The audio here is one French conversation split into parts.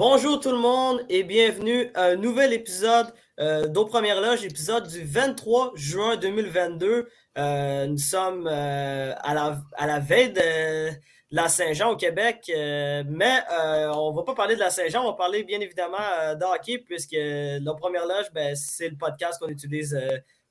Bonjour tout le monde et bienvenue à un nouvel épisode euh, Premières Loges, épisode du 23 juin 2022. Euh, nous sommes euh, à, la, veille de la Saint-Jean au Québec, mais on ne va pas parler de la Saint-Jean, on va parler bien évidemment de puisque l'Aux Premières Loges, ben, c'est le podcast qu'on utilise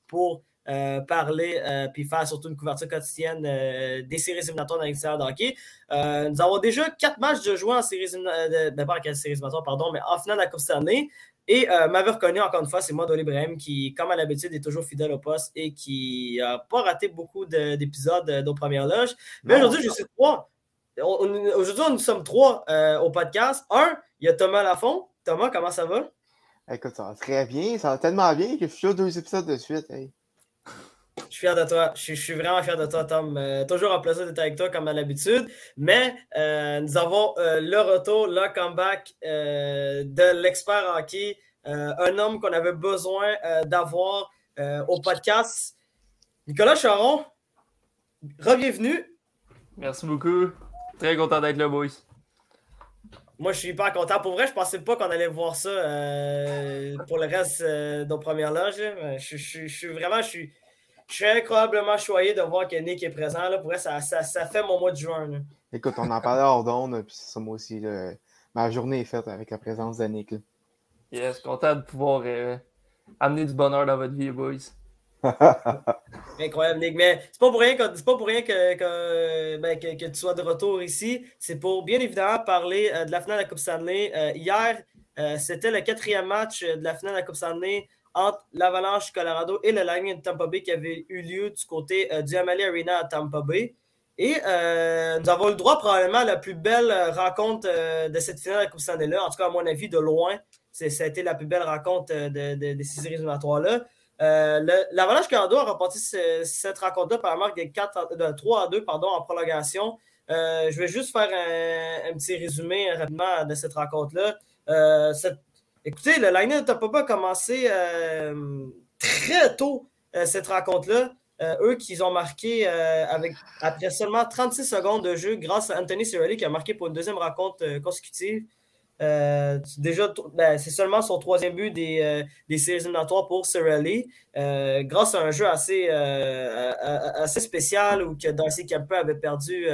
pour euh, parler euh, puis faire surtout une couverture quotidienne euh, des séries éliminatoires dans l'extérieur de hockey. nous avons déjà quatre matchs de jouer en séries éliminatoires, ben, pardon, mais en finale de la. Et m'avait reconnu encore une fois, c'est moi, Dolly Brahim, qui, comme à l'habitude, est toujours fidèle au poste et qui n'a pas raté beaucoup d'épisodes nos premières loges. Mais aujourd'hui, je suis trois. Aujourd'hui, nous sommes trois au podcast. Un, il y a Thomas Lafont. Thomas, comment ça va? Écoute, ça va très bien. Ça va tellement bien que je suis sur deux épisodes de suite. Je suis fier de toi. Je suis, vraiment fier de toi, Tom. Euh, toujours un plaisir d'être avec toi, comme à l'habitude. Mais euh, nous avons euh, le retour, le comeback de l'expert hockey, un homme qu'on avait besoin d'avoir au podcast. Nicolas Charon, re-bienvenue. Merci beaucoup. Très content d'être là, boys. Moi, je suis hyper content. Pour vrai, je pensais pas qu'on allait voir ça pour le reste de nos premières loges. Je, je, suis vraiment, je suis, je suis incroyablement choyé de voir que Nick est présent. Là. Pour vrai, ça, ça, fait mon mois de juin. Écoute, on en parlait hors d'onde, puis c'est ça, moi aussi. Ma journée est faite avec la présence de Nick. Yes, content de pouvoir euh, amener du bonheur dans votre vie, boys. Incroyable, Nick. Mais c'est pas pour rien que, pas pour rien que, ben, que, que, tu sois de retour ici. C'est pour bien évidemment parler euh, de la finale de la Coupe Stanley. Euh, hier, c'était le quatrième match de la finale de la Coupe Stanley entre l'Avalanche Colorado et le Lightning de Tampa Bay qui avait eu lieu du côté euh, du Amalie Arena à Tampa Bay. Et euh, nous avons le droit probablement à la plus belle euh, rencontre de cette finale de la Coupe Stanley-là. En tout cas, à mon avis, de loin, ça a été la plus belle rencontre de, ces séries éliminatoires-là. L'Avalanche Colorado a remporté cette rencontre-là par la marque de, 4, de 3 à 2 pardon, en prolongation. je vais juste faire un, un petit résumé rapidement de cette rencontre-là. cette Écoutez, le line de pas a commencé euh, très tôt euh, cette rencontre-là. Euh, eux qui ont marqué avec, après seulement 36 secondes de jeu grâce à Anthony Cirelli qui a marqué pour une deuxième rencontre consécutive. Euh, déjà, ben, c'est seulement son troisième but des, euh, des séries éliminatoires pour Cirelli. Euh, grâce à un jeu assez, assez spécial où que Darcy Kemper avait perdu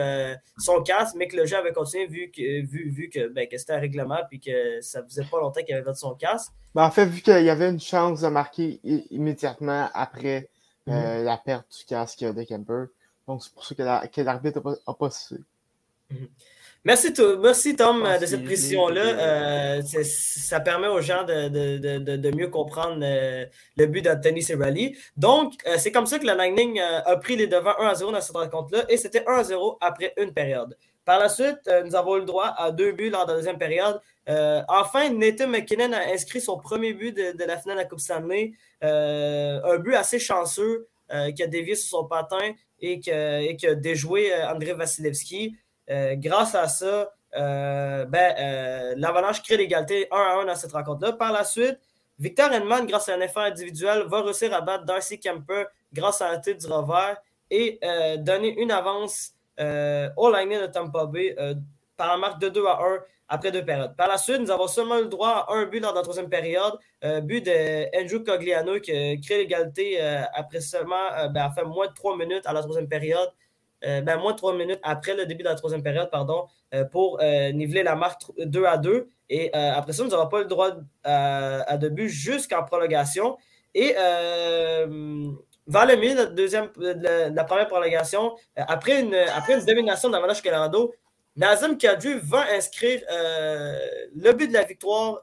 son casque, mais que le jeu avait continué vu que, vu, vu que, ben, que c'était un règlement et que ça faisait pas longtemps qu'il avait perdu son casque. Ben, en fait, vu qu'il y avait une chance de marquer immédiatement après mm-hmm. la perte du casque de Kemper, donc c'est pour ça que l'arbitre n'a pas, pas Merci, merci Tom de cette précision-là. Euh, ça permet aux gens de, mieux comprendre euh, le but d'Anthony Cirelli. Donc, euh, c'est comme ça que le Lightning a pris les devants 1 à 0 dans cette rencontre-là et c'était 1 à 0 après une période. Par la suite, nous avons eu le droit à deux buts lors de la deuxième période. enfin, Nathan McKinnon a inscrit son premier but de, la finale de la Coupe Stanley. un but assez chanceux qui a dévié sur son patin et qui a déjoué André Vasilevski. Euh, grâce à ça, euh, ben, euh, l'Avalanche crée l'égalité 1 à 1 dans cette rencontre-là. Par la suite, Victor Henman, grâce à un effort individuel, va réussir à battre Darcy Kemper grâce à un titre du revers et donner une avance au Lightning de Tampa Bay par la marque de 2 à 1 après deux périodes. Par la suite, nous avons seulement eu le droit à un but lors de la troisième période, but de Andrew Cogliano qui crée l'égalité après seulement, ben, fait moins de trois minutes à la troisième période. Euh, ben, moins trois minutes après le début de la troisième période, pardon, euh, pour euh, niveler la marque 2 à 2. Et après ça, nous n'avons pas le droit à, deux buts jusqu'en prolongation. Et vers le milieu de la, deuxième, de la, première prolongation, après, une, après une domination d'Avalanche Colorado, Nazem Kadju va inscrire le but de la victoire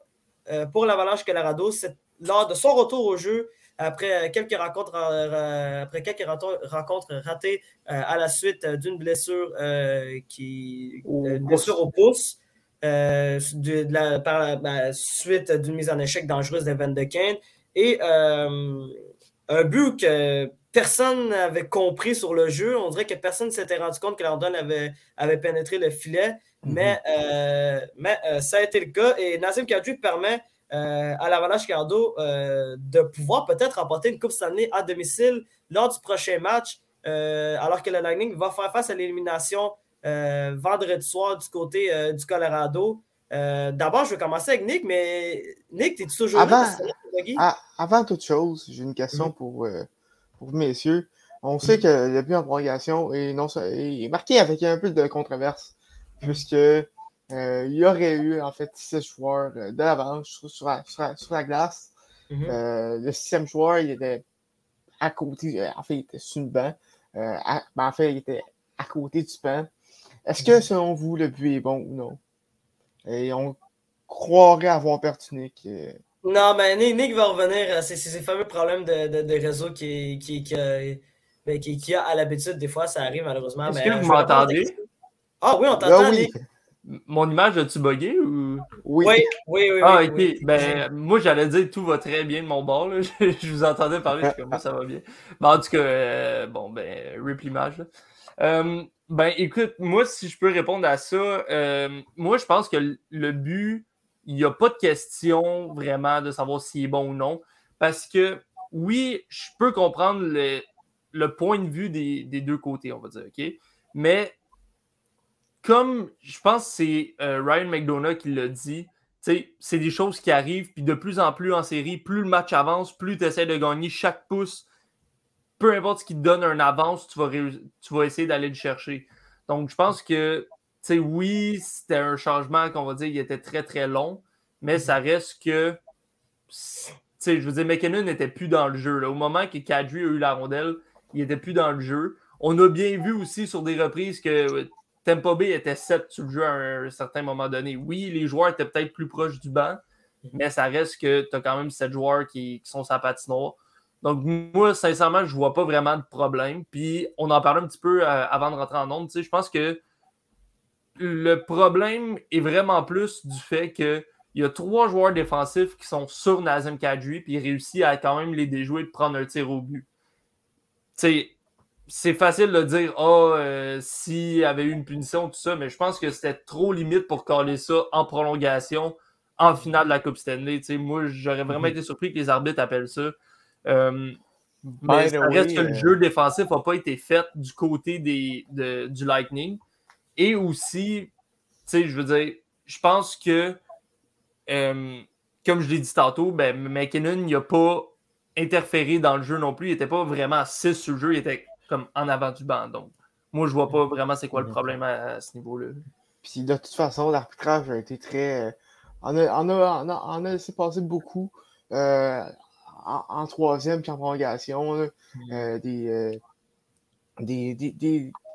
pour l'Avalanche Colorado lors de son retour au jeu après quelques rencontres, euh, après quelques rencontres ratées euh, à la suite d'une blessure euh, qui une blessure au pouce. De, la, par la ben, suite d'une mise en échec dangereuse d'Evan de Kane et un but que personne n'avait compris sur le jeu. On dirait que personne ne s'était rendu compte que London avait, avait pénétré le filet. Mhm. Mais, euh, mais euh, ça a été le cas. Et Nazim Kadri permet euh, à l'Avalanche Cardo de pouvoir peut-être remporter une Coupe Stanley à domicile lors du prochain match, alors que le Lightning va faire face à l'élimination vendredi soir du côté du Colorado. D'abord, je vais commencer avec Nick, mais Nick, es-tu toujours avant, là, Avant toute chose, j'ai une question pour, pour messieurs. On sait que le but en prolongation est, non, est marqué avec un peu de controverse puisque euh, il y aurait eu en fait six joueurs euh, de l'avance sur, sur, la glace. Mhm. Euh, le sixième joueur, il était à côté, en fait, il était sur le banc. Ben, en fait, il était à côté du banc. Est-ce que, mhm. selon vous, le but est bon ou non? Et on croirait avoir perdu Nick. Non, mais Nick, va revenir à ces, fameux problèmes de, de, réseau qui, qui, qui, ben, qui, qui, a à l'habitude. Des fois, ça arrive malheureusement. Est-ce que vous m'entendez? Ah oui, on t'entend, oui. Mon image, a-tu bugué ou? Oui, oui, oui. ah, ok. Ben, moi, j'allais dire tout va très bien de mon bord. je vous entendais parler, je comme ça va bien. Mais en tout cas, euh, bon, ben, rip l'image. Euh, ben, écoute, moi, si je peux répondre à ça, euh, moi, je pense que le but, il n'y a pas de question vraiment de savoir s'il est bon ou non. Parce que, oui, je peux comprendre le, le point de vue des, des, deux côtés, on va dire, OK? Mais comme je pense que c'est euh, Ryan McDonough qui l'a dit, c'est des choses qui arrivent, puis de plus en plus en série, plus le match avance, plus tu essaies de gagner chaque pouce. Peu importe ce qui te donne un avance, tu vas, essayer d'aller le chercher. Donc, je pense que, oui, c'était un changement qu'on va dire, il était très, très long, mais ça reste que, je veux dire, McKinnon n'était plus dans le jeu. Au moment que Kadri a eu la rondelle, il n'était plus dans le jeu. On a bien vu aussi sur des reprises que Tempo Bay était 7 sur le jeu à un certain moment donné. Oui, les joueurs étaient peut-être plus proches du banc, mhm. mais ça reste que tu as quand même 7 joueurs qui, sont sa patinoire. Donc, moi, sincèrement, je ne vois pas vraiment de problème. Puis, on en parlait un petit peu euh, avant de rentrer en onde. Je pense que le problème est vraiment plus du fait qu'il y a trois joueurs défensifs qui sont sur Nazem Kadri, puis il réussit à quand même les déjouer et de prendre un tir au but. Tu sais, c'est facile de dire oh, s'il y avait eu une punition, tout ça, mais je pense que c'était trop limite pour coller ça en prolongation en finale de la Coupe Stanley. moi, j'aurais vraiment mhm. été surpris que les arbitres appellent ça. Euh, mais ça reste que le euh, jeu défensif n'a pas été fait du côté des, du Lightning. Et aussi, je veux dire, je pense que, comme je l'ai dit tantôt, ben, McKinnon n'a pas interféré dans le jeu non plus. Il n'était pas vraiment 6 sur le jeu. Il était comme en avant du banc. Donc, moi, je vois pas vraiment c'est quoi le problème à, ce niveau-là. Puis de toute façon, l'arbitrage a été très. Euh, on, a, on, a, on, a, laissé passer beaucoup euh, en, troisième puis en prolongation. Mm. Euh, des, des, des,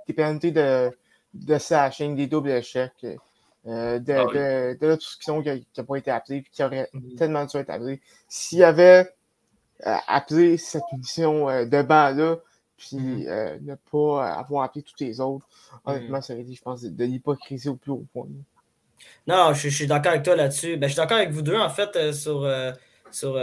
des, pénalités de, de sashing, des doubles échecs. de, de, de, l'obstruction qui n'a pas été appelée et qui aurait mm. tellement dû être appelée. S'il y avait appelé cette punition de banc-là, puis mm-hmm. euh, ne pas avoir appelé tous les autres. Honnêtement, mm-hmm. ça aurait été, je pense, de, l'hypocrisie au plus haut point. Non, je, suis d'accord avec toi là-dessus. Ben, je suis d'accord avec vous deux, en fait, euh, sur, euh, sur,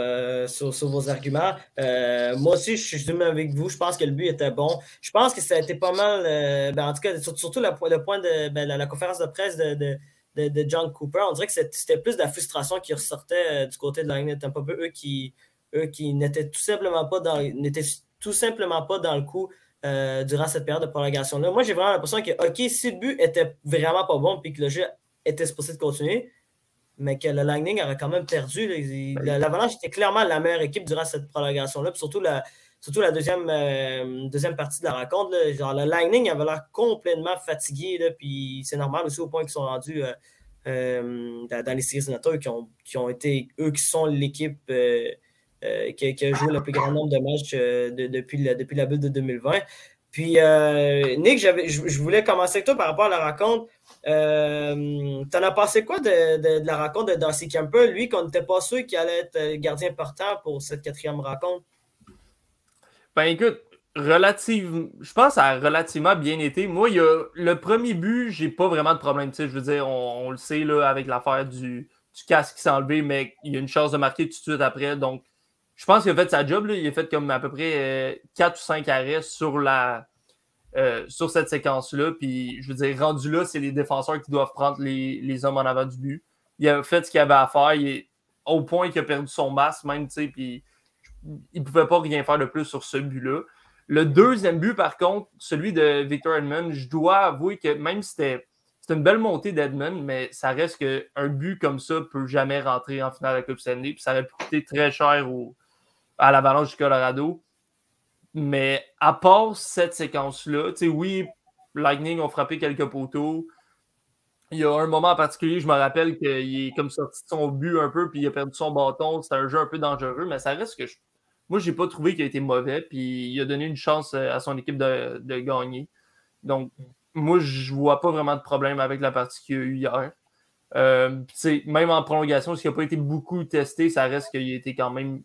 sur, vos arguments. moi aussi, je suis même avec vous. Je pense que le but était bon. Je pense que ça a été pas mal, ben, en tout cas, surtout le, point de ben, la, conférence de presse de, de, de, John Cooper. On dirait que c'était plus de la frustration qui ressortait du côté de la ligne peu eux qui, eux qui n'étaient tout simplement pas dans tout simplement pas dans le coup euh, durant cette période de prolongation-là. Moi, j'ai vraiment l'impression que, OK, si le but était vraiment pas bon puis que le jeu était supposé de continuer, mais que le Lightning aurait quand même perdu. Ben L'Avalanche était clairement la meilleure équipe durant cette prolongation-là, surtout la, surtout la deuxième, euh, deuxième partie de la rencontre. Genre, le Lightning avait l'air complètement fatigué, là, puis c'est normal aussi au point qu'ils sont rendus euh, dans, les séries de qui ont, qui ont été, eux qui sont l'équipe euh, qui, a joué le plus grand nombre de matchs euh, depuis, la, depuis la bulle de 2020. Puis, euh, Nick, je, voulais commencer avec toi par rapport à la rencontre. T'en as pensé quoi de, la rencontre de Darcy Kemper, lui, qu'on n'était pas sûr qu'il allait être gardien important pour cette quatrième rencontre? Ben écoute, relative, je pense que ça a relativement bien été. Moi, il y a, le premier but, j'ai pas vraiment de problème. je veux dire, on, le sait là, avec l'affaire du, du casque qui s'est enlevé, mais il y a une chance de marquer tout de suite après. Donc, je pense qu'il a fait sa job. Là. Il a fait comme à peu près 4 ou 5 arrêts sur la. sur cette séquence-là. Puis, je veux dire, rendu là, c'est les défenseurs qui doivent prendre les, les, hommes en avant du but. Il a fait ce qu'il avait à faire. Il est au point qu'il a perdu son masque, même, tu sais, puis il ne pouvait pas rien faire de plus sur ce but-là. Le deuxième but, par contre, celui de Victor Edmond, je dois avouer que même si c'était une belle montée d'Edmond, mais ça reste qu'un but comme ça ne peut jamais rentrer en finale de la Coupe Stanley. Puis ça aurait pu coûter très cher au, à l'Avalanche du Colorado. Mais à part cette séquence-là, tu sais, oui, Lightning ont frappé quelques poteaux. Il y a un moment en particulier, je me rappelle qu'il est comme sorti de son but un peu, puis il a perdu son bâton. C'était un jeu un peu dangereux, mais ça reste que moi, je n'ai pas trouvé qu'il a été mauvais, puis il a donné une chance euh, à son équipe de, gagner. Donc, moi, je vois pas vraiment de problème avec la partie qu'il y a eu hier. Euh, même en prolongation, s'il n'a pas été beaucoup testé, ça reste qu'il a été quand même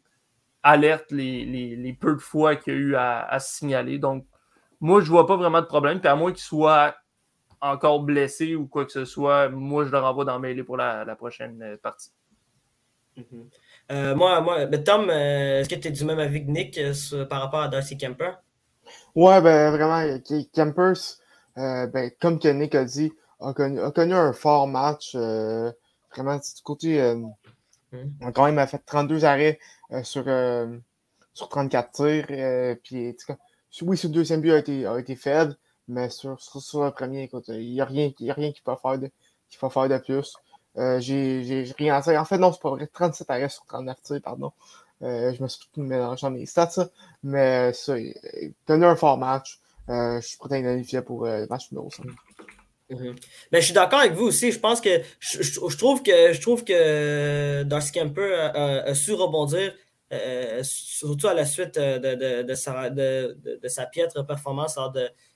alerte les, peu de fois qu'il a eu à, se signaler. Donc, moi, je ne vois pas vraiment de problème. Puis à moins qu'il soit encore blessé ou quoi que ce soit, moi, je le renvoie dans mêlée pour la, prochaine euh, partie. Mm-hmm. Euh, moi, moi ben, Tom, euh, est-ce que tu es du même avis que Nick euh, par rapport à Darcy Kemper? Ouais, ben vraiment, Kempers, ben, comme que Nick a dit, a connu, a connu un fort match. vraiment, du côté, mm. a quand même fait 32 arrêts sur, sur 34 tirs. puis, oui, ce deuxième but a été, a été faible, mais sur, sur, le premier, écoute, il n'y a rien, y a rien qui peut faire de, qui peut faire de plus. Euh, j'ai rien à dire. En fait, non, c'est pas vrai. 37 arrêts sur 39 tirs, pardon. Euh, je me suis tout mélangé dans mes stats, Mais ça, donner un fort match. Euh, je suis prêt à identifier pour le match numéro 5. Mais je suis d'accord avec vous aussi. Je pense que je, trouve que je trouve que Darcy Kemper a, su rebondir, surtout à la suite de, de, sa, de, sa piètre performance lors,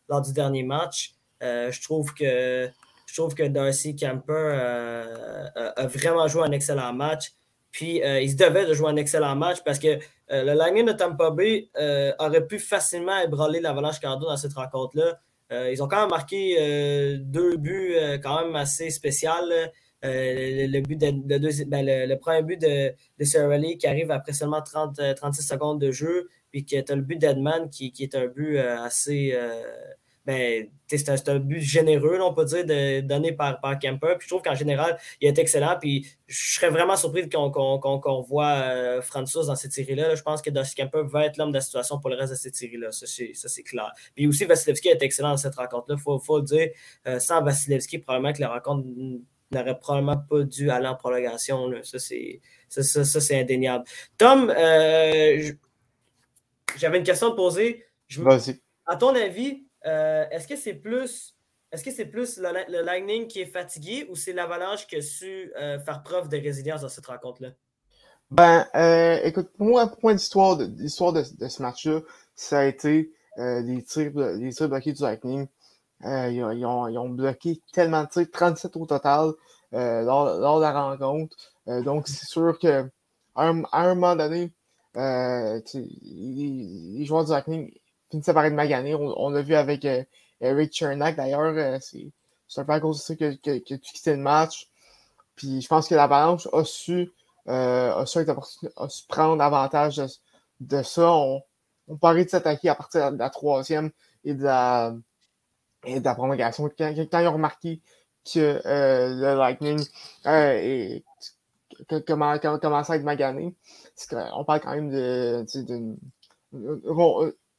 lors du dernier match. je trouve que je trouve que Darcy Camper euh, a vraiment joué un excellent match. Puis euh, il se devait de jouer un excellent match parce que euh, le Lightning de Tampa Bay aurait pu facilement ébranler l'Avalanche Cardo dans cette rencontre-là. Ils ont quand même marqué deux buts quand même assez spéciaux. le, but de, ben, le, premier but de, de qui arrive après seulement 30, 36 secondes de jeu, puis qui est le but d'Edman qui, qui, est un but assez ben, c'est un, but généreux, on peut dire, de, donné par, par Kemper. Puis je trouve qu'en général, il est excellent. Puis je serais vraiment surpris qu'on qu voit euh, Francis dans cette série-là. Je pense que Dusty Kemper va être l'homme de la situation pour le reste de cette série-là. Ça, c'est clair. Puis aussi, Vasilevski est excellent dans cette rencontre-là. Il faut, faut, le dire. Euh, sans Vasilevski, probablement que la rencontre n'aurait probablement pas dû aller en prolongation. Ça, c'est ça, ça, indéniable. Tom, euh, j'avais une question à te poser. Vas-y. À ton avis, euh, est-ce que c'est plus est-ce que c'est plus le, Lightning qui est fatigué ou c'est l'Avalanche qui a su euh, faire preuve de résilience dans cette rencontre-là? Ben, euh, écoute, pour moi, point d'histoire de, de, ce match-là, ça a été les, tirs, les tirs bloqués du Lightning. Ils ont, bloqué tellement de tirs, 37 au total lors, de la rencontre. donc, c'est sûr que un moment donné, les, les, joueurs du Lightning finissait par être magané. On, l'a vu avec euh, Eric Chernak d'ailleurs. Euh, c'est un peu à cause de ça que, que, tu quittais le match. Puis je pense que la balance a su, euh, a, su a su prendre avantage de, de ça. On, on paraît de s'attaquer à partir de la troisième et de la, et de la prolongation. Quand, quand ils ont remarqué que euh, le Lightning euh, commençait à être magané, on parle quand même d'une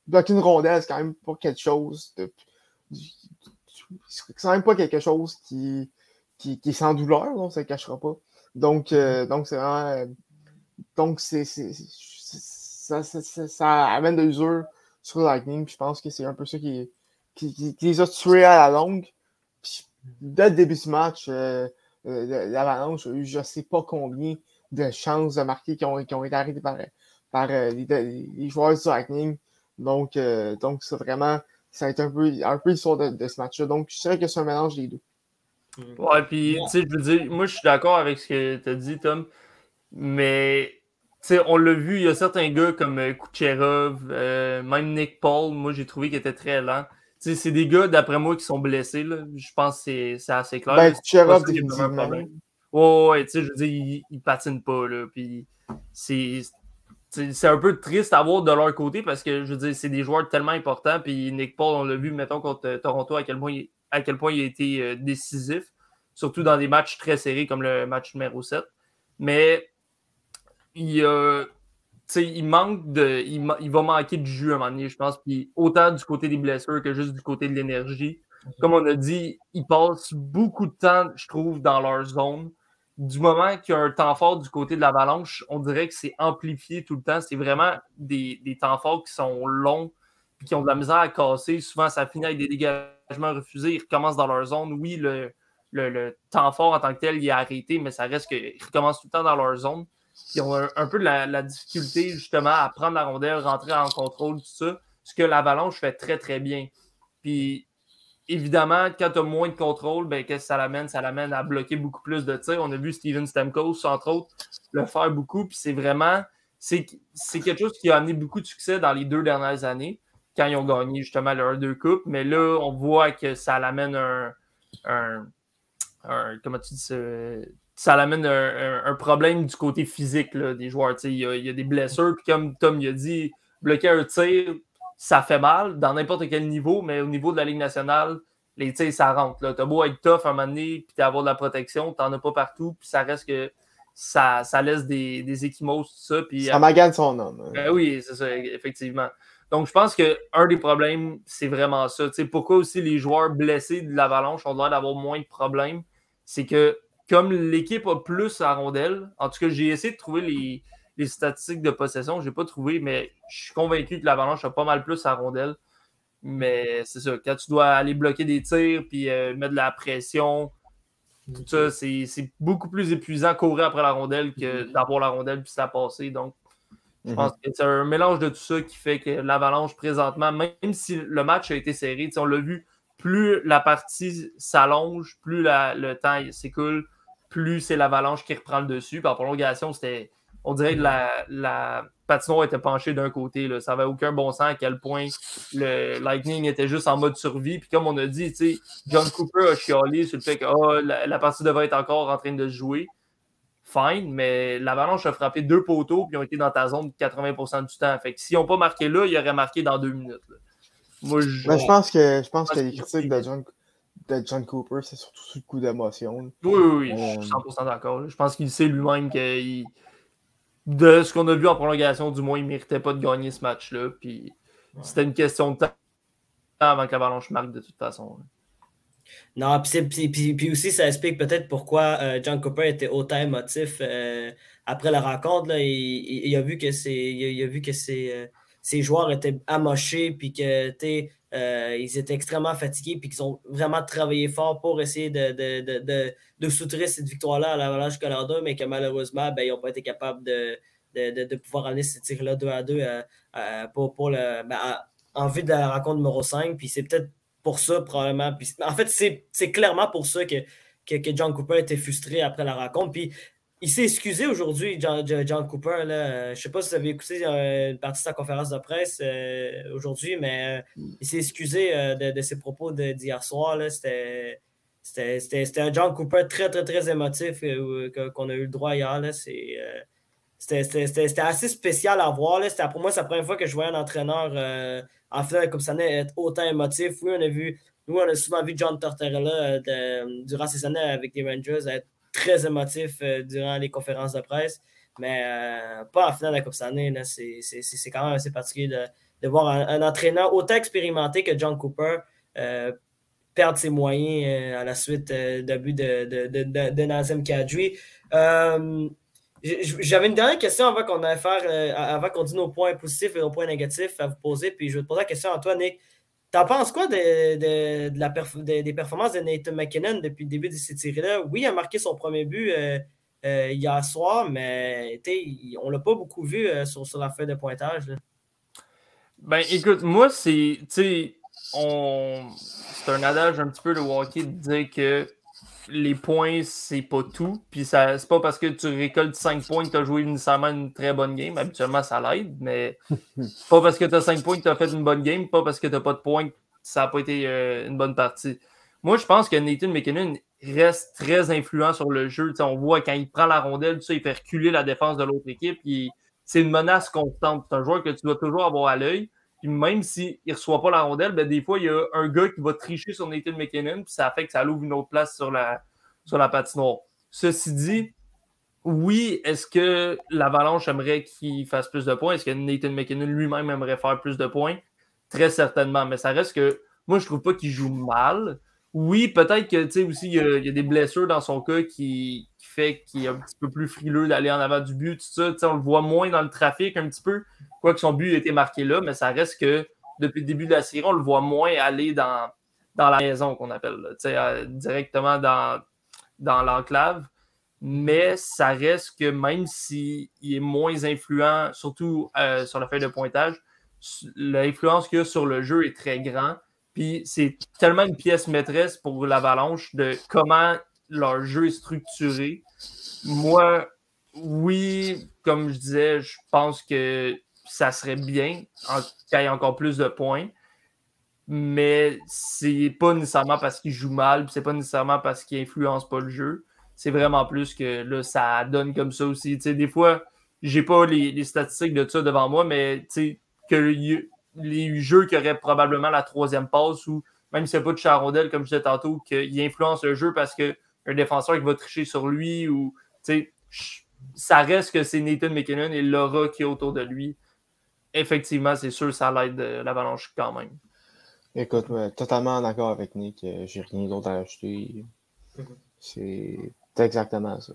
bloquer une rondelle, c'est quand même pas quelque chose de. C'est quand même pas quelque chose qui, qui, qui est sans douleur, ça ne cachera pas. Donc, euh, donc c'est vraiment. Euh, donc, c'est. Ça, ça, ça, amène de l'usure sur Lightning, je pense que c'est un peu ça qui, qui, qui, les a tués à la longue. Dès le début du match, euh, euh l'Avalanche a eu je sais pas combien de chances de marquer qui ont, qui ont été arrêtées par, par les, les, joueurs du Lightning. Donc, euh, donc c'est vraiment, ça a été un peu, un peu l'histoire de, ce match-là. Donc, je dirais que c'est un mélange des deux. Mm. Ouais, puis, tu sais, je veux dire, moi, je suis d'accord avec ce que tu as dit, Tom, mais, tu sais, on l'a vu, il y a certains gars comme euh, Kucherov, euh, même Nick Paul, moi, j'ai trouvé qu'il était très lent. Tu sais, c'est des gars, d'après moi, qui sont blessés, là. Je pense que c'est assez clair. Ben, Kucherov, définitivement. Ouais, ouais, tu sais, je veux dire, il, il patine pas, là, puis c'est c'est un peu triste à voir de leur côté parce que je veux dire, c'est des joueurs tellement importants. Puis Nick Paul, on l'a vu, mettons, contre euh, Toronto, à quel point il, à quel point il a été euh, décisif, surtout dans des matchs très serrés comme le match numéro 7. Mais il, il manque de. Il, va manquer de jus à un moment donné, je pense. Puis autant du côté des blessures que juste du côté de l'énergie. Comme on a dit, ils passent beaucoup de temps, je trouve, dans leur zone du moment qu'il y a un temps fort du côté de l'avalanche, on dirait que c'est amplifié tout le temps. C'est vraiment des, temps forts qui sont longs et qui ont de la misère à casser. Souvent, ça finit avec des dégagements refusés. Ils recommencent dans leur zone. Oui, le, le, temps fort en tant que tel, il est arrêté, mais ça reste qu'ils recommencent tout le temps dans leur zone. Ils ont un, peu de la, la, difficulté justement à prendre la rondelle, rentrer en contrôle, tout ça. Ce que l'avalanche fait très, très bien. Puis évidemment, quand tu as moins de contrôle, ben, qu'est-ce que ça l'amène? Ça l'amène à bloquer beaucoup plus de tirs. On a vu Steven Stamkos, entre autres, le faire beaucoup. Puis c'est vraiment, c'est quelque chose qui a amené beaucoup de succès dans les deux dernières années, quand ils ont gagné justement leur deux coupes. Mais là, on voit que ça l'amène un, un, comment tu dis ça? Ça l'amène un, problème du côté physique des joueurs. Il y, a, il y, a, des blessures. Puis comme Tom il a dit, bloquer un tir, ça fait mal dans n'importe quel niveau, mais au niveau de la Ligue nationale, les tirs, ça rentre. Tu as beau être tough à un moment donné, puis avoir de la protection, tu n'en as pas partout, puis ça reste que ça, ça laisse des, des échymoses, tout ça. Puis, ça magane son homme. Hein. Ben oui, c'est ça, effectivement. Donc, je pense qu'un des problèmes, c'est vraiment ça. pourquoi aussi les joueurs blessés de l'Avalanche ont l'air d'avoir moins de problèmes? C'est que comme l'équipe a plus à rondelle, en tout cas, j'ai essayé de trouver les, les statistiques de possession, je n'ai pas trouvé, mais je suis convaincu que l'Avalanche a pas mal plus à rondelle. Mais c'est ça, quand tu dois aller bloquer des tirs puis euh, mettre de la pression, tout ça, c'est beaucoup plus épuisant courir après la rondelle que mm-hmm. d'avoir la rondelle puis ça passer. Donc, je pense mm-hmm. que c'est un mélange de tout ça qui fait que l'Avalanche, présentement, même si le match a été serré, on l'a vu, plus la partie s'allonge, plus le temps s'écoule, plus c'est l'Avalanche qui reprend le dessus. Par prolongation, c'était on dirait que la, la patinoire était penchée d'un côté. Là. Ça n'avait aucun bon sens à quel point le Lightning était juste en mode survie. Puis comme on a dit, John Cooper a chialé sur le fait que oh, la, partie devait être encore en train de se jouer. Fine, mais l'Avalanche a frappé deux poteaux puis ont été dans ta zone 80% du temps. Fait que s'ils n'ont pas marqué là, ils auraient marqué dans deux minutes. Moi, je... Ben, je pense que, je pense que les critiques de John, de John Cooper, c'est surtout sous le coup d'émotion. Oui, oui, oui, je suis 100% d'accord. Je pense qu'il sait lui-même qu'il de ce qu'on a vu en prolongation, du moins, il ne méritait pas de gagner ce match-là. Puis c'était une question de temps avant que l'Avalanche marque de toute façon. Non, puis, aussi, ça explique peut-être pourquoi euh, John Cooper était autant émotif euh, après la rencontre. Là, il, a vu que, il, a, vu que ses, euh, ses, joueurs étaient amochés, puis que ils étaient extrêmement fatigués, puis qu'ils ont vraiment travaillé fort pour essayer de, de, de, de cette victoire-là à l'Avalanche Colorado, mais que malheureusement, ben, ils n'ont pas été capables de, de, pouvoir amener ces tirs-là 2 à 2 euh, euh, pour, pour le, ben, en vue de la rencontre numéro 5. Puis c'est peut-être pour ça, probablement. Puis, en fait, c'est clairement pour ça que, que, John Cooper était frustré après la rencontre. Puis il s'est excusé aujourd'hui, John, Cooper. Là. Je ne sais pas si vous avez écouté une partie de sa conférence de presse euh, aujourd'hui, mais il s'est excusé de, ses propos d'hier soir. C'était un John Cooper très, très, très émotif euh, qu'on a eu le droit hier. Euh, c'était assez spécial à voir. Là. Pour moi, c'est la première fois que je voyais un entraîneur euh, en finale comme ça être autant émotif. Oui, on a vu, nous, on a souvent vu John Tortorella durant ces années avec les Rangers être très émotif durant les conférences de presse, mais pas en finale de la Coupe Stanley. C'est quand même assez particulier de, voir un, entraîneur autant expérimenté que John Cooper perdre ses moyens euh, à la suite euh, de de, de, de, de Nazem Kadri. Euh, j'avais une dernière question avant qu'on faire, avant qu'on dise nos points positifs et nos points négatifs à vous poser. Puis je vais te poser la question à toi, Nick. T'en penses quoi de, la des performances de Nathan McKinnon depuis le début de cette série-là? Oui, il a marqué son premier but hier soir, mais on l'a pas beaucoup vu sur, sur, la feuille de pointage. Ben écoute, moi, c'est c'est un adage un petit peu de hockey de dire que les points, c'est pas tout. Puis ça, c'est pas parce que tu récoltes 5 points que tu as joué nécessairement une très bonne game. Habituellement, ça l'aide, mais pas parce que tu as 5 points que tu as fait une bonne game, pas parce que tu pas de points que ça n'a pas été euh, une bonne partie. Moi, je pense que Nathan McKinnon reste très influent sur le jeu. on voit quand il prend la rondelle, il fait reculer la défense de l'autre équipe. Il, c'est une menace constante. C'est un joueur que tu dois toujours avoir à l'œil. Puis même s'il ne reçoit pas la rondelle, ben, des fois, il y a un gars qui va tricher sur Nathan McKinnon, puis ça fait que ça ouvre une autre place sur la, sur la patinoire. Ceci dit, oui, est-ce que l'Avalanche aimerait qu'il fasse plus de points? Est-ce que Nathan McKinnon lui-même aimerait faire plus de points? Très certainement, mais ça reste que moi, je trouve pas qu'il joue mal. Oui, peut-être que, tu sais, aussi, il y, a, des blessures dans son cas qui, fait qu'il est un petit peu plus frileux d'aller en avant du but, tout ça. on le voit moins dans le trafic un petit peu, quoique son but ait été marqué là, mais ça reste que depuis le début de la série, on le voit moins aller dans, dans la maison qu'on appelle, euh, directement dans, dans l'enclave. Mais ça reste que même s'il est moins influent, surtout euh, sur la feuille de pointage, l'influence qu'il a sur le jeu est très grande. Puis c'est tellement une pièce maîtresse pour l'Avalanche de comment leur jeu est structuré. Moi, oui, comme je disais, je pense que ça serait bien qu'il y ait encore plus de points. Mais c'est pas nécessairement parce qu'il joue mal, c'est pas nécessairement parce qu'il influence pas le jeu. C'est vraiment plus que là, ça donne comme ça aussi. des fois, j'ai pas les, statistiques de ça devant moi, mais que les jeux qui auraient probablement la troisième passe ou même n'y a pas de charondelle, comme je disais tantôt, qu'il influence le jeu parce qu'un défenseur qui va tricher sur lui ou ça reste que c'est Nathan McKinnon et Laura qui est autour de lui. Effectivement, c'est sûr, ça l'aide l'avalanche quand même. Écoute, totalement d'accord avec Nick. Euh, j'ai rien d'autre à ajouter. Mhm. C'est exactement ça.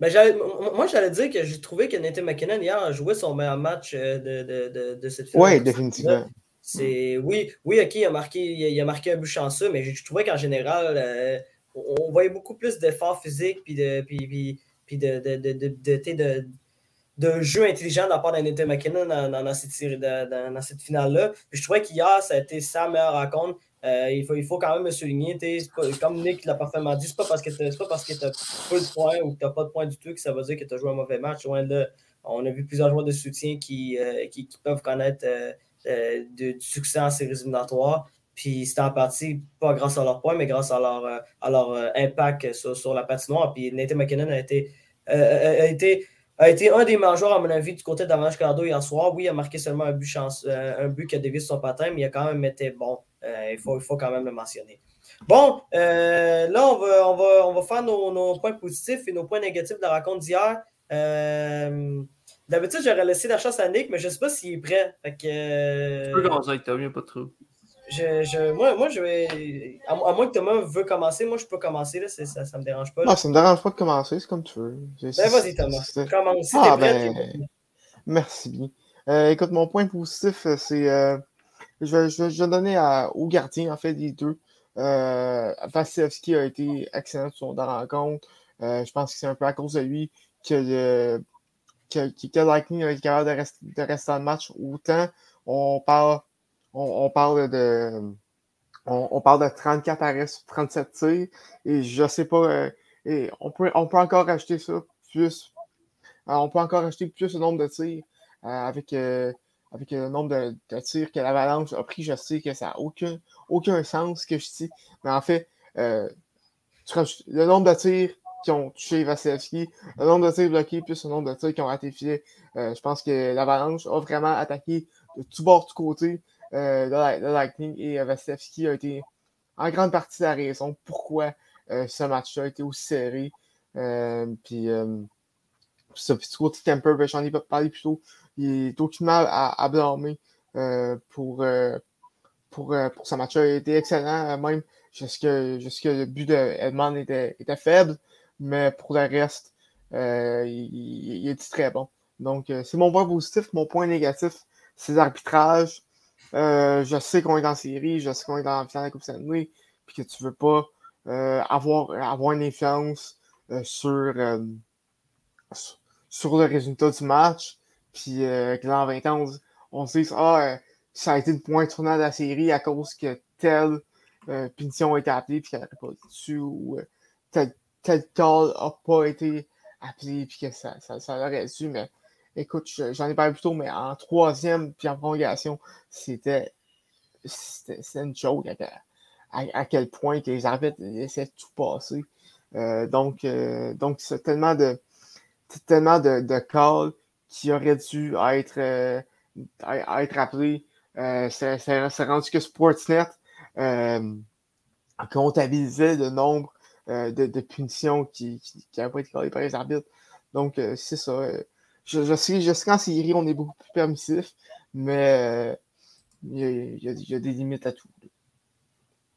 Ben, moi, j'allais dire que j'ai trouvé que Nathan McKinnon hier a joué son meilleur match euh, de, de, de, cette finale. Oui, définitivement. C'est, oui, oui, ok, il a, marqué, il a marqué un but chanceux, mais je trouvais qu'en général, euh, on voyait beaucoup plus d'efforts physiques puis de, puis, puis, de, de, de, jeu intelligent de la part de Nathan McKinnon dans, dans, cette, dans, cette finale-là. je trouvais qu'hier, ça a été sa meilleure rencontre. Euh, il, faut, il faut quand même me souligner, comme Nick l'a parfaitement dit, c'est pas parce que tu pas de points ou que tu n'as pas de points du tout que ça veut dire que tu as joué un mauvais match. on a vu plusieurs joueurs de soutien qui, euh, qui, peuvent connaître euh, du succès en séries éliminatoires. Puis c'était en partie pas grâce à leurs points, mais grâce à leur, à leur impact sur, sur, la patinoire. Puis Nathan McKinnon a été, a été a été un des majeurs, à mon avis, du côté d'Avange Cardo hier soir. Oui, il a marqué seulement un but, chance, un but qui a dévié son patin, mais il a quand même été bon. Euh, il, faut, il faut quand même le mentionner. Bon, euh, là, on va, on, va, on va faire nos, points positifs et nos points négatifs de la rencontre d'hier. Euh, d'habitude, j'aurais laissé la chance à Nick, mais je ne sais pas s'il est prêt. Fait que, peux avec il pas de trouble. Je, moi, moi, je vais. À, moins que Thomas veut commencer, moi, je peux commencer. Là, ça ne me dérange pas. Non, ça ne me dérange pas de commencer, c'est comme tu veux. Ben, vas-y, Thomas. Commence. Si ah, prêt, ben... Merci bien. écoute, mon point positif, c'est je vais, je donner au gardien, en fait, des deux. Euh, Vasilevski a été excellent sur son rencontre. Euh, je pense que c'est un peu à cause de lui que, le, que, que Lightning a été capable de rester, de rester dans le match autant. On parle, on, parle de. On, parle de 34 arrêts sur 37 tirs. Et je sais pas. Euh, et on, peut, encore acheter ça plus. Euh, on peut encore acheter plus le nombre de tirs avec avec le nombre de, tirs que l'Avalanche a pris, je sais que ça n'a aucun, aucun sens ce que je dis. Mais en fait, euh, le nombre de tirs qui ont touché Vasilevski, le nombre de tirs bloqués, plus le nombre de tirs qui ont euh, je pense que l'Avalanche a vraiment attaqué de tout bord, de côté euh, de, Lightning et Vasilevski a été en grande partie la raison pourquoi ce match-là a été aussi serré. puis, côté Temper, ben, j'en ai parlé plus tôt, il est aucunement à, à blâmer euh, pour, euh, pour, euh, pour ce match Il a été excellent, même jusqu'à jusqu le but de Edmond était, était, faible, mais pour le reste, il, il, était très bon. Donc, c'est mon point positif. Mon point négatif, c'est l'arbitrage. Je sais qu'on est en série, je sais qu'on est dans la finale de la Coupe Stanley, puis que tu veux pas avoir, avoir une influence sur, sur le résultat du match. Puis euh, que en 20 ans, on, se dit Ah, euh, ça a été le point tournant de la série à cause que telle euh, punition a été appelée puis qu'elle n'aurait pas dessus ou tel, call n'a pas été appelé puis que ça, ça, ça aurait dû. Mais écoute, j'en ai parlé plus tôt, mais en troisième puis en prolongation, c'était une joke à, quel point les arbitres essaient de tout passer. donc, donc c'est tellement de tellement de, de calls qui aurait dû être, être appelé. c'est rendu que Sportsnet comptabilisait le nombre de, punitions qui n'avaient pas été collées par les arbitres. Donc, c'est ça. Je, sais, sais qu'en série, on est beaucoup plus permissif, mais il y, a, des limites à tout.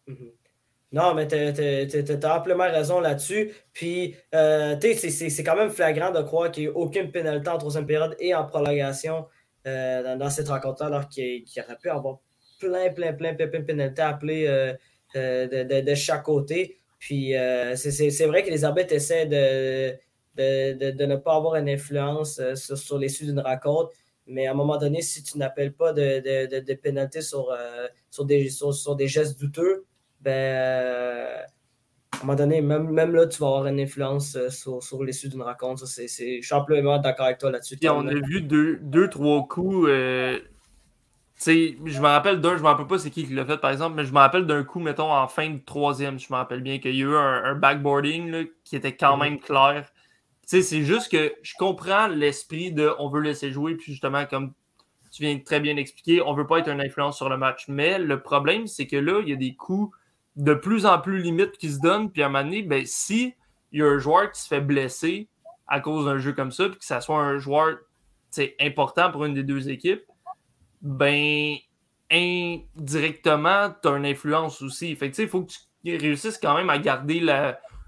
Mm-hmm. Non, mais tu as amplement raison là-dessus. Puis, euh, c'est quand même flagrant de croire qu'il n'y a aucune pénalité en troisième période et en prolongation euh, dans, cette rencontre-là, alors qu'il aurait pu avoir plein, plein, plein, plein, de pénalités appelées euh, de, de, chaque côté. Puis, c'est vrai que les arbitres essaient de, de, ne pas avoir une influence sur, sur l'issue d'une rencontre. Mais à un moment donné, si tu n'appelles pas de, de, pénalité sur, sur, des, sur, des gestes douteux, ben, euh, à un moment donné, même, même là, tu vas avoir une influence euh, sur, sur l'issue d'une rencontre. c'est, je suis amplement d'accord avec toi là-dessus. on a vu deux, deux trois coups. Euh, je me rappelle d'un, je me rappelle pas c'est qui qui l'a fait par exemple, mais je me rappelle d'un coup, mettons, en fin de troisième, je me rappelle bien qu'il y a eu un, backboarding qui était quand mhm. même clair. C'est juste que je comprends l'esprit de on veut laisser jouer, puis justement, comme tu viens très bien expliquer, on veut pas être une influence sur le match. Mais le problème, c'est que là, il y a des coups de plus en plus limites qui se donnent. Puis à un moment donné, ben, si il y a un joueur qui se fait blesser à cause d'un jeu comme ça, puis que ça soit un joueur important pour une des deux équipes, ben indirectement, tu as une influence aussi. Fait il faut que tu réussisses quand même à garder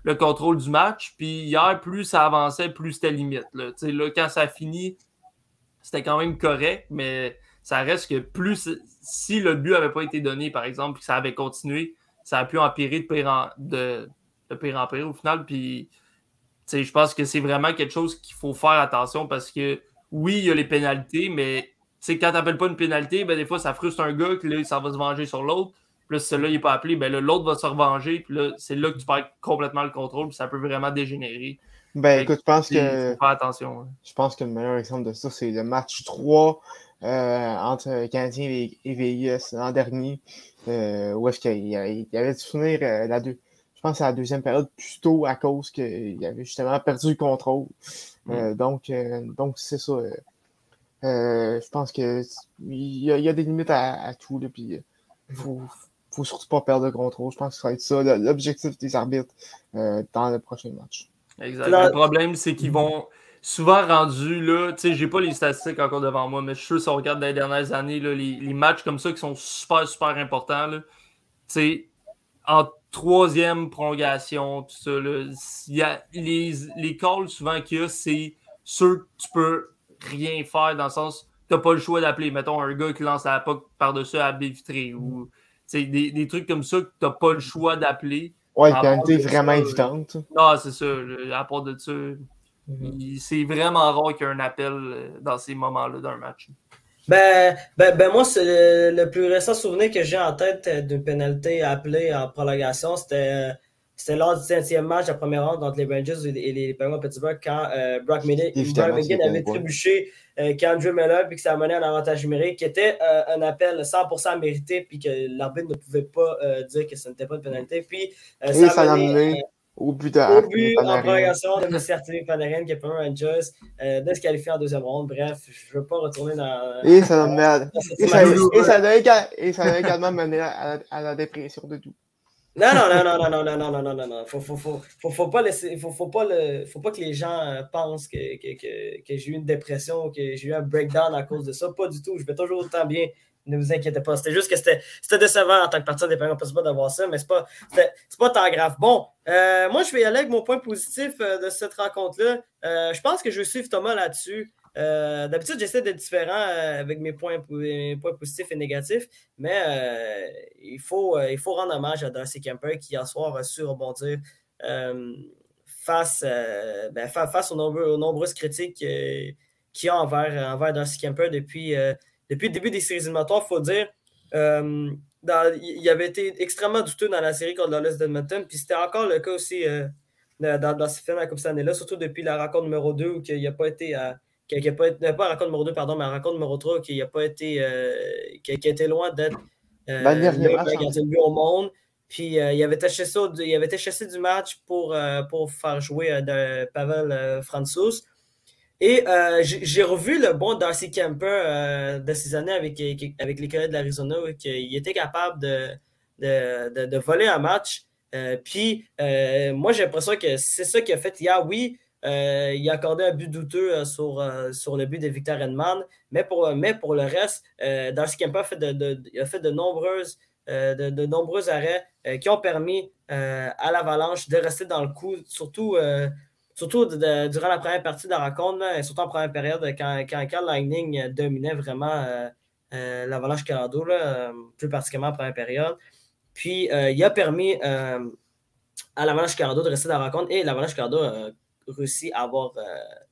le contrôle du match. Puis hier, plus ça avançait, plus c'était limite. Là. Là, quand ça a fini, c'était quand même correct, mais ça reste que plus si le but n'avait pas été donné, par exemple, puis ça avait continué, ça a pu empirer de pire en, de, pire, en pire au final. Puis, je pense que c'est vraiment quelque chose qu'il faut faire attention parce que oui, il y a les pénalités, mais quand tu n'appelles pas une pénalité, ben, des fois, ça frustre un gars, que là, ça va se venger sur l'autre. Puis là, celui-là n'est pas appelé, ben, l'autre va se revenger. Puis là, c'est là que tu perds complètement le contrôle. Puis ça peut vraiment dégénérer. Ben, écoute, je pense que. Attention. Hein. Je pense que le meilleur exemple de ça, c'est le match 3 euh, entre Canadien et, Vegas l'an dernier, euh, où est-ce qu'il y avait dû finir euh, la deux, je pense à la deuxième période plus tôt à cause qu'il avait justement perdu le contrôle. Euh, donc, donc c'est ça. je pense que il y, a des limites à, tout. Là, puis, il faut, faut surtout pas perdre le contrôle. Je pense que ça va être ça l'objectif des arbitres dans le prochain match. Exact. Le problème, c'est qu'ils vont souvent rendu là, tu sais, j'ai pas les statistiques encore devant moi, mais je suis sûr si on regarde dans les dernières années, là, les, matchs comme ça qui sont super, super importants, tu sais, en troisième prolongation, tout ça, là, y a les, les calls souvent qu'il y a, c'est ceux que tu peux rien faire dans le sens tu n'as pas le choix d'appeler, mettons, un gars qui lance la POC par-dessus à vitrée ou des, des trucs comme ça que tu n'as pas le choix d'appeler. Ouais, pénalité vraiment évidente. Non, c'est ça. À part de ça, Mhm. C'est vraiment rare qu'il y ait un appel euh, dans ces moments-là d'un match. Ben, ben, ben moi, c'est le, plus récent souvenir que j'ai en tête euh, d'une pénalité appelée en prolongation. C'était c'était lors du 7e match, la première ronde entre les Rangers et les, Penguins Pittsburgh, quand euh, Brock McGinn avait trébuché euh, Andrew Miller, puis que ça a mené un avantage numérique, qui était un appel 100% mérité, puis que l'arbitre ne pouvait pas dire que ce n'était pas une pénalité. Puis, ça, a mené au but, Au but en prolongation de M. Panarin qui a permis à Joyce euh, de se qualifier en deuxième ronde. Bref, je ne veux pas retourner dans. Et ça merde. Et, ça, et, ça, a également mené à, à, la dépression de tout. Non, non, non, non, non, non, non, non, non, non, non. Faut, faut, faut, faut, faut pas laisser, faut, faut pas le, faut pas que les gens euh, pensent que, que, que, que j'ai eu une dépression, que j'ai eu un breakdown à cause de ça. Pas du tout. Je vais toujours autant bien ne vous inquiétez pas. C'était juste que c'était décevant en tant que partie des parents pas d'avoir ça, mais c'est pas, pas tant grave. Bon, euh, moi, je vais y aller avec mon point positif euh, de cette rencontre-là. Euh, je pense que je vais suivre Thomas là-dessus. D'habitude, j'essaie d'être différent avec mes points, positifs et négatifs, mais il, faut, il faut rendre hommage à Darcy Kemper qui, hier soir, a su rebondir face, ben, face aux, nombreuses critiques qu'il y a envers, envers Darcy Kemper depuis depuis le début des séries éliminatoires, il faut dire, euh, il avait été extrêmement douteux dans la série contre l'Olympique d'Edmonton. Puis c'était encore le cas aussi euh, dans, dans ce film la Coupe cette année-là, surtout depuis la rencontre numéro 2 où il n'a pas été à. Qui a pas, été, pas rencontre numéro 2, pardon, mais la rencontre numéro 3 qui n'a pas été. Euh, qui, a été loin d'être euh, le gardien de but au monde. Puis euh, il avait été chassé, il avait été chassé du match pour, pour faire jouer de Pavel Francis. Et euh, j'ai revu le bon Darcy Kemper euh, de ces années avec, avec les collègues de l'Arizona, qu'il était capable de, de, de, voler un match. Euh, puis, moi, j'ai l'impression que c'est ça qui a fait hier. Oui, il a accordé un but douteux sur, sur le but de Victor Edman, mais pour, mais pour le reste, Darcy Kemper a fait de, a fait de nombreuses. de, de, nombreux arrêts qui ont permis à l'Avalanche de rester dans le coup, surtout surtout durant la première partie de la rencontre, et surtout en première période, quand, quand, Lightning dominait vraiment euh, euh, l'Avalanche Colorado, plus particulièrement en première période. Puis euh, il a permis à l'Avalanche Colorado de rester dans la rencontre et l'Avalanche Colorado a réussi à avoir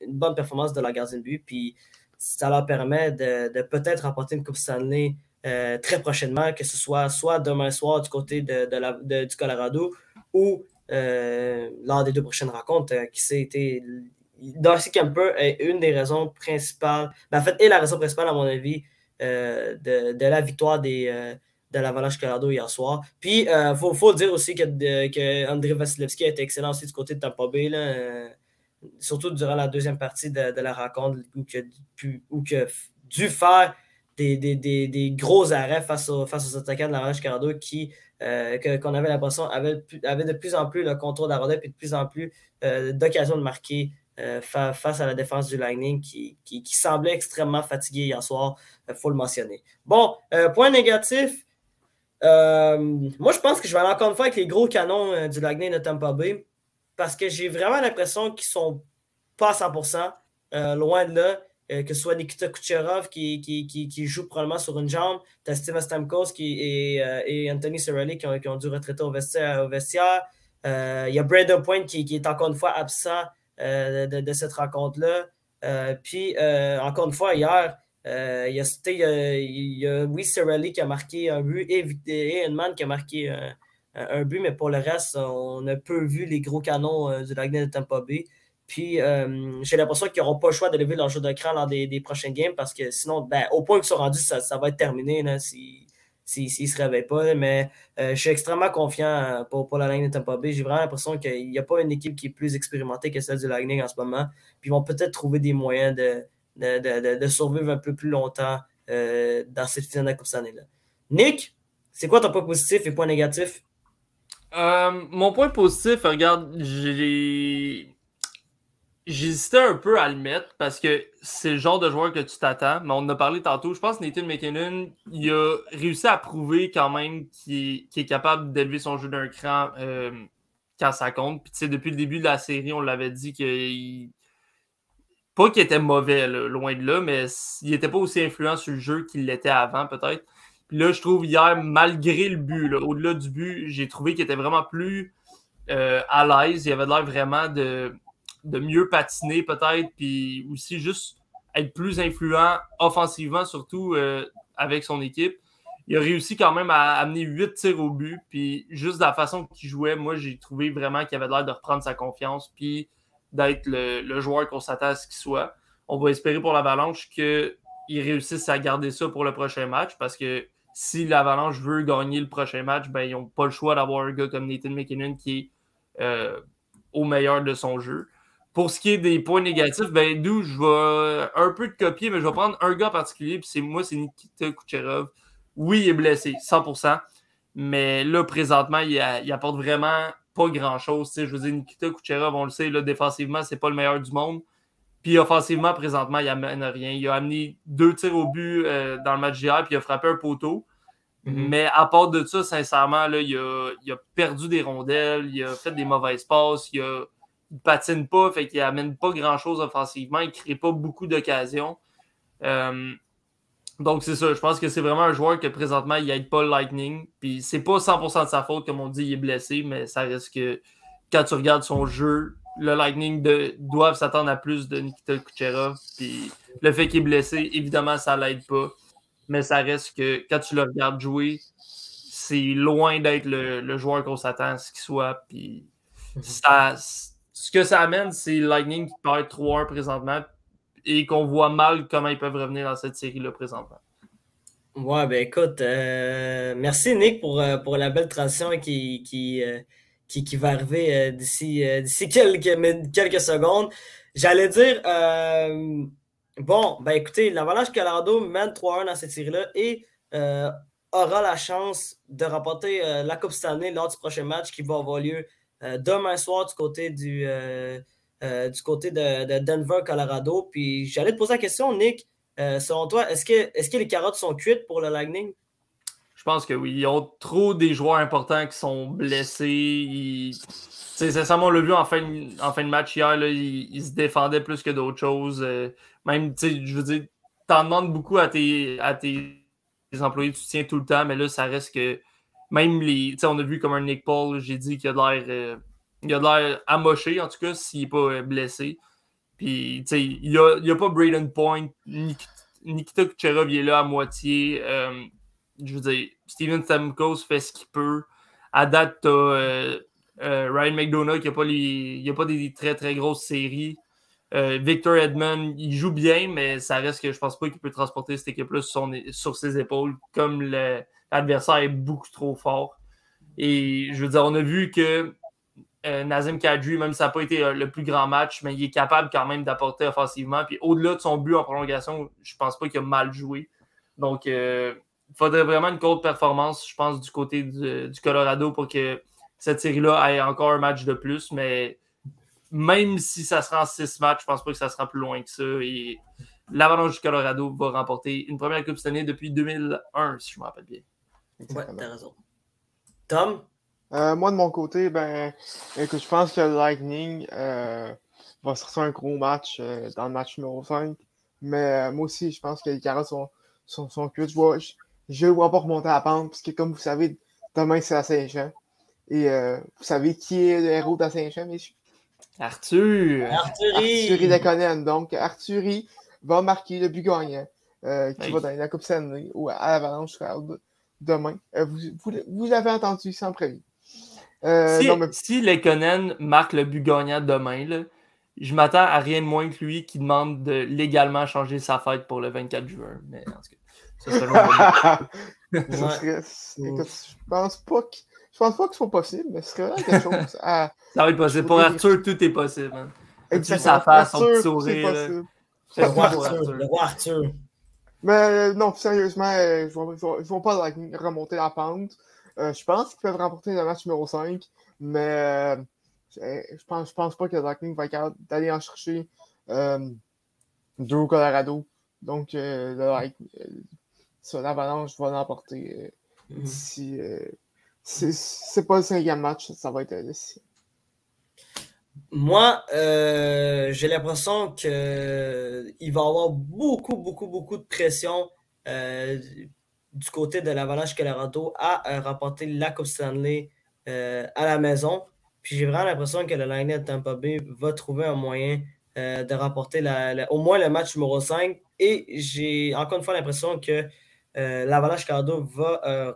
une bonne performance de la gardien de but. Puis ça leur permet de, peut-être remporter une Coupe Stanley très prochainement, que ce soit soit demain soir du côté de, du Colorado ou euh, lors des deux prochaines rencontres, euh, qui s'est été. Darcy Kemper est une des raisons principales, ben, en fait, est la raison principale, à mon avis, euh, de, de, la victoire des, de l'Avalanche Colorado hier soir. Puis, il faut, faut, dire aussi que, que André Vasilevski a été excellent aussi du côté de Tampa Bay, là, surtout durant la deuxième partie de, la rencontre, où il a dû faire des, gros arrêts face, aux attaquants de l'Avalanche Colorado qui euh, qu'on avait l'impression avait, de plus en plus le contrôle rondelle et de plus en plus euh, d'occasions de marquer euh, face à la défense du Lightning qui, qui, semblait extrêmement fatigué hier soir, il faut le mentionner. Bon, point négatif, moi je pense que je vais aller encore une fois avec les gros canons du Lightning de Tampa Bay parce que j'ai vraiment l'impression qu'ils sont pas à 100%, loin de là. Euh, que ce soit Nikita Kucherov qui, qui, joue probablement sur une jambe, tu as Steven Stamkos qui, euh, et, Anthony Cirelli qui ont, dû retraiter au vestiaire. Euh, il y a Brandon Point qui, est encore une fois absent de, cette rencontre-là. puis, encore une fois, hier, il y, a, il, y a, Cirelli qui a marqué un but et, et qui a marqué un, but, mais pour le reste, on a peu vu les gros canons du Lagnet de Tampa Bay. Puis euh, j'ai l'impression qu'ils n'auront pas le choix de lever leur jeu de cran lors des, des prochains games parce que sinon, ben, au point qu'ils sont rendus, ça, ça, va être terminé s'ils si, ne se réveillent pas. Mais euh, je suis extrêmement confiant euh, pour, pour la ligne de Tampa Bay. J'ai vraiment l'impression qu'il n'y a pas une équipe qui est plus expérimentée que celle du Lightning en ce moment. Puis ils vont peut-être trouver des moyens de, de, de, de, survivre un peu plus longtemps dans cette finale de Coupe là Nick, c'est quoi ton point positif et point négatif? Mon point positif, regarde, j'ai J'hésitais un peu à le mettre parce que c'est le genre de joueur que tu t'attends, mais on en a parlé tantôt. Je pense que Nathan McKinnon, il a réussi à prouver quand même qu'il est, capable d'élever son jeu d'un cran euh, quand ça compte. Puis, tu sais, depuis le début de la série, on l'avait dit qu'il. Pas qu'il était mauvais, loin de là, mais il n'était pas aussi influent sur le jeu qu'il l'était avant, peut-être. Puis là, je trouve hier, malgré le but, au-delà du but, j'ai trouvé qu'il était vraiment plus euh, à l'aise. Il avait l'air vraiment de de mieux patiner peut-être, puis aussi juste être plus influent offensivement, surtout euh, avec son équipe. Il a réussi quand même à amener huit tirs au but, puis juste de la façon qu'il jouait, moi j'ai trouvé vraiment qu'il avait l'air de reprendre sa confiance, puis d'être le, joueur qu'on s'attend à ce qu'il soit. On va espérer pour l'Avalanche qu'il réussisse à garder ça pour le prochain match, parce que si l'Avalanche veut gagner le prochain match, ben, ils n'ont pas le choix d'avoir un gars comme Nathan McKinnon qui est euh, au meilleur de son jeu. Pour ce qui est des points négatifs, ben d'où je vais un peu de copier, mais je vais prendre un gars particulier, puis c'est moi, c'est Nikita Kucherov. Oui, il est blessé, 100%. Mais là, présentement, il, apporte vraiment pas grand-chose. Je veux dire, Nikita Kucherov, on le sait, là, défensivement, c'est pas le meilleur du monde. Puis offensivement, présentement, il amène rien. Il a amené deux tirs au but euh, dans le match d'hier, puis il a frappé un poteau. Mm-hmm. Mais à part de ça, sincèrement, là, il, a, il, a, perdu des rondelles, il a fait des mauvaises passes, il il patine pas, fait qu'il amène pas grand-chose offensivement, il crée pas beaucoup d'occasions. Euh, donc c'est ça, je pense que c'est vraiment un joueur que présentement il aide pas le Lightning. Puis c'est pas 100% de sa faute, comme on dit, il est blessé, mais ça reste que quand tu regardes son jeu, le Lightning de, doivent s'attendre à plus de Nikita Kucherov. Puis le fait qu'il est blessé, évidemment, ça l'aide pas. Mais ça reste que quand tu le regardes jouer, c'est loin d'être le, joueur qu'on s'attend à ce qu'il soit. Puis ça, ce que ça amène, c'est Lightning qui perd 3-1 présentement et qu'on voit mal comment ils peuvent revenir dans cette série-là présentement. Ouais, ben écoute, euh, merci Nick pour, euh, pour la belle transition qui, qui, euh, qui, va arriver d'ici quelques, quelques secondes. J'allais dire, bon, ben écoutez, l'Avalanche Colorado mène 3-1 dans cette série-là et aura la chance de remporter la Coupe Stanley lors du prochain match qui va avoir lieu demain soir du côté du, du côté de, Denver, Colorado. Puis j'allais te poser la question, Nick. selon toi, est-ce que, est que les carottes sont cuites pour le Lightning? Je pense que oui. Ils ont trop des joueurs importants qui sont blessés. Ils... Sincèrement, on l'a vu en fin, de, en fin de match hier, là, ils, se défendaient plus que d'autres choses. Euh, même, je veux dire, t'en demandes beaucoup à tes, à tes employés, tu tiens tout le temps, mais là, ça reste que même les. On a vu comme un Nick Paul, j'ai dit qu'il a de l'air. Euh, il a de l'air amoché, en tout cas, s'il n'est pas euh, blessé. Puis, il n'y a, a, pas Braden Point. Nikita Kucherov, il est là à moitié je veux dire, Steven Stamkos fait ce qu'il peut. À date, tu euh, euh, Ryan McDonough qui n'a pas, a pas des très très grosses séries. Euh, Victor Edmond, il joue bien, mais ça reste que je pense pas qu'il peut transporter cette équipe-là sur, sur, ses épaules, comme l'adversaire est beaucoup trop fort. Et je veux dire, on a vu que Nazim Kadri, même si ça n'a pas été le plus grand match, mais il est capable quand même d'apporter offensivement. Puis au-delà de son but en prolongation, je pense pas qu'il a mal joué. Donc, il faudrait vraiment une courte performance, je pense, du côté du, Colorado pour que cette série-là ait encore un match de plus. Mais même si ça sera en six matchs, je pense pas que ça sera plus loin que ça. Et l'Avalanche du Colorado va remporter une première Coupe cette année depuis 2001, si je me rappelle bien. Ouais, t'as raison. Tom? Euh, moi, de mon côté, ben, écoute, je pense que le Lightning euh, va sortir un gros match euh, dans le match numéro 5. Mais moi aussi, je pense que les carottes sont, sont, sont Je vois, je ne vois pas remonter à la pente, parce que comme vous savez, demain c'est à Saint-Jean. Et euh, vous savez qui est le héros de Saint-Jean, messieurs? Arthur! Arthurie! Arthurie Conan. Donc, Arthurie va marquer le but gagnant euh, qui va dans la Coupe Stanley ou à l'Avalanche demain. Euh, vous, vous, vous l'avez entendu sans prévu. si, si les Conan marque le but gagnant demain, là, je m'attends à rien de moins que lui qui demande de légalement changer sa fête pour le 24 juin. Mais en tout cas. Ça serait je pense pas que je pense pas que ce soit possible, mais ce serait quelque chose à. Ça va être possible. Pour Arthur, tout est possible. Hein. Exactement. sa face, son petit sourire. Le roi Arthur. Le roi Arthur. Mais euh, non, sérieusement, euh, je ne vois pas remonter la pente. Euh, je pense qu'ils peuvent remporter le match numéro 5, mais je pense, je pense pas que Lightning va être capable d'aller en chercher au Colorado. Donc, le, sur l'Avalanche va l'emporter euh, mhm. si euh, c'est pas le cinquième match, ça va être le Moi, euh, j'ai l'impression qu'il va y avoir beaucoup, beaucoup, beaucoup de pression du côté de l'Avalanche Colorado à remporter la Coupe Stanley à la maison. Puis j'ai vraiment l'impression que le line de Tampa Bay va trouver un moyen de remporter au moins le match numéro 5. Et j'ai encore une fois l'impression que euh, l'Avalanche Colorado va. Euh,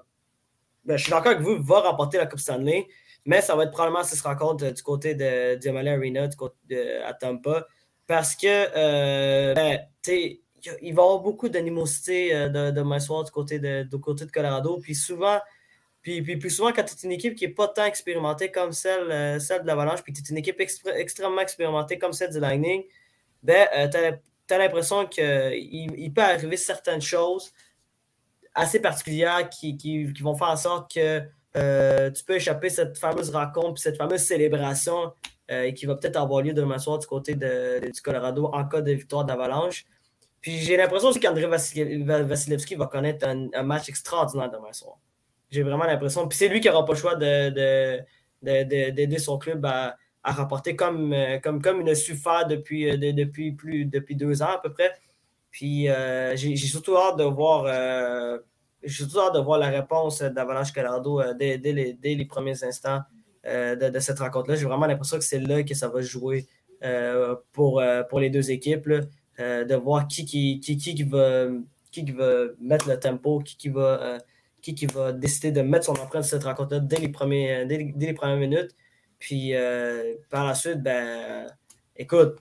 ben, je suis d'accord avec vous, va remporter la Coupe Stanley, mais ça va être probablement si se rencontre du côté de Diamond Arena, du côté de, à Tampa, parce que euh, ben, il va y avoir beaucoup d'animosité de, demain soir du côté de, du côté de Colorado. Puis souvent, puis, puis plus souvent, quand tu es une équipe qui n'est pas tant expérimentée comme celle, celle de l'Avalanche, puis tu es une équipe extrêmement expérimentée comme celle du Lightning, ben, tu as, l'impression qu'il peut arriver certaines choses assez particulières qui, qui, vont faire en sorte que euh, tu peux échapper cette fameuse rencontre, cette fameuse célébration euh, qui va peut-être avoir lieu demain soir du côté de, du Colorado en cas de victoire d'Avalanche. Puis j'ai l'impression aussi qu'André Vasilevski va connaître un, match extraordinaire demain soir. J'ai vraiment l'impression. Puis c'est lui qui n'aura pas le choix d'aider de, son club à, à rapporter comme, euh, comme, comme il a su faire depuis, depuis, plus, depuis deux ans à peu près. Puis euh, j'ai surtout hâte de voir euh, j'ai hâte de voir la réponse d'Avalanche Colorado euh, dès, les, premiers instants de, cette rencontre-là. J'ai vraiment l'impression que c'est là que ça va jouer pour, pour les deux équipes. de voir qui qui, qui, qui, va, qui, va mettre le tempo, qui, qui, va, qui, qui va décider de mettre son empreinte sur cette rencontre-là dès, les premiers, dès, les premières minutes. Puis par la suite, ben écoute,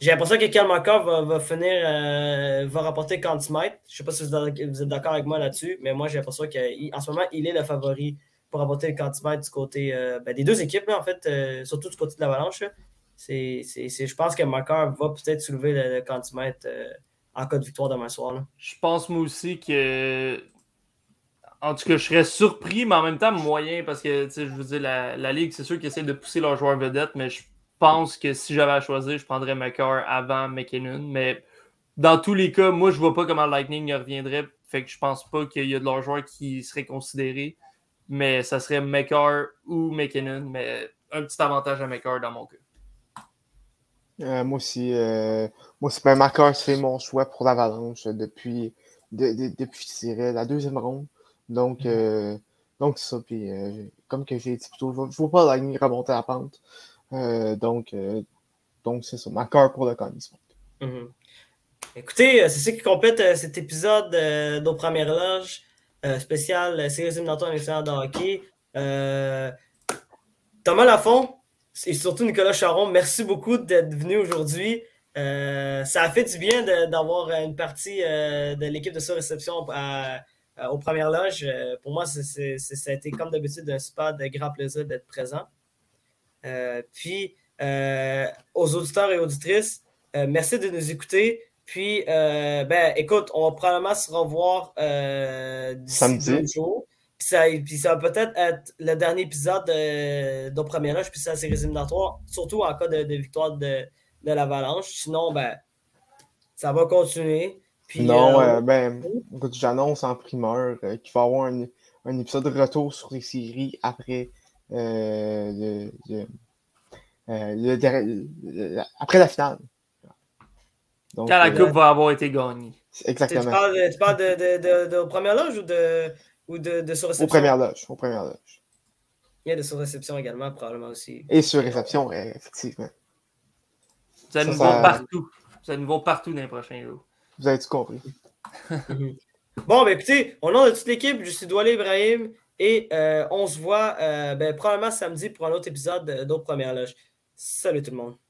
j'ai l'impression que Kalmakov va, va finir, euh, va rapporter Conn Smythe. Je ne sais pas si vous êtes d'accord avec moi là-dessus, mais moi j'ai l'impression qu'en ce moment, il est le favori pour apporter le cantimètre du côté ben, des deux équipes, en fait, surtout du côté de l'Avalanche. je pense que Makar va peut-être soulever le, le en cas de victoire demain soir. Je pense moi aussi que. En tout cas, je serais surpris, mais en même temps moyen, parce que je veux dire, la, la Ligue, c'est sûr qu'ils essaient de pousser leurs joueurs vedettes, mais je pense que si j'avais à choisir, je prendrais McCarr avant McKinnon. Mais dans tous les cas, moi, je vois pas comment Lightning reviendrait. Fait que je pense pas qu'il y a de leurs joueurs qui seraient considérés. Mais ça serait McCarr ou McKinnon. Mais un petit avantage à McCarr dans mon cas. Euh, moi aussi, euh, moi c'est McCarr, c'est mon choix pour l'Avalanche depuis, depuis la deuxième ronde. Donc, mm-hmm. euh, donc c'est ça. Puis, comme que j'ai dit plutôt, je ne vois pas Lightning remonter la pente. Euh, donc, euh, donc c'est ça, ma cœur pour le Connie mhm. Écoutez, euh, c'est ce qui complète cet épisode de nos premières loges spéciales séries éliminatoires nationales de hockey. Thomas Lafont et surtout Nicolas Charon, merci beaucoup d'être venu aujourd'hui. ça a fait du bien d'avoir une partie de l'équipe de surréception aux premières loges. pour moi, ça a été comme d'habitude un super de grand plaisir d'être présent. Euh, puis, euh, aux auditeurs et auditrices, euh, merci de nous écouter. Puis, ben, écoute, on va probablement se revoir samedi. Jour. Puis ça, puis ça va peut-être être le dernier épisode de, de premier âge, puis c'est la série éliminatoire, surtout en cas de, victoire de, de l'Avalanche. Sinon, ben, ça va continuer. Puis, non, ben, j'annonce en primeur qu'il va y avoir un, un, épisode de retour sur les séries après euh, euh, après la finale. Quand la euh, coupe va avoir été gagnée. Exactement. Tu parles, tu parles de, de, de, de, première loge ou de, ou de, de surréception? Aux premières loges. Aux premières loges. Il y a de surréception également, probablement aussi. Et surréception, effectivement. Ça nous va partout. Ça nous va partout dans les prochains jours. Vous avez tout compris. bon, ben écoutez, au nom de toute l'équipe, je suis Doualé Ibrahim et euh, on se voit euh, ben, probablement samedi pour un autre épisode d'autres premières loges. Salut tout le monde.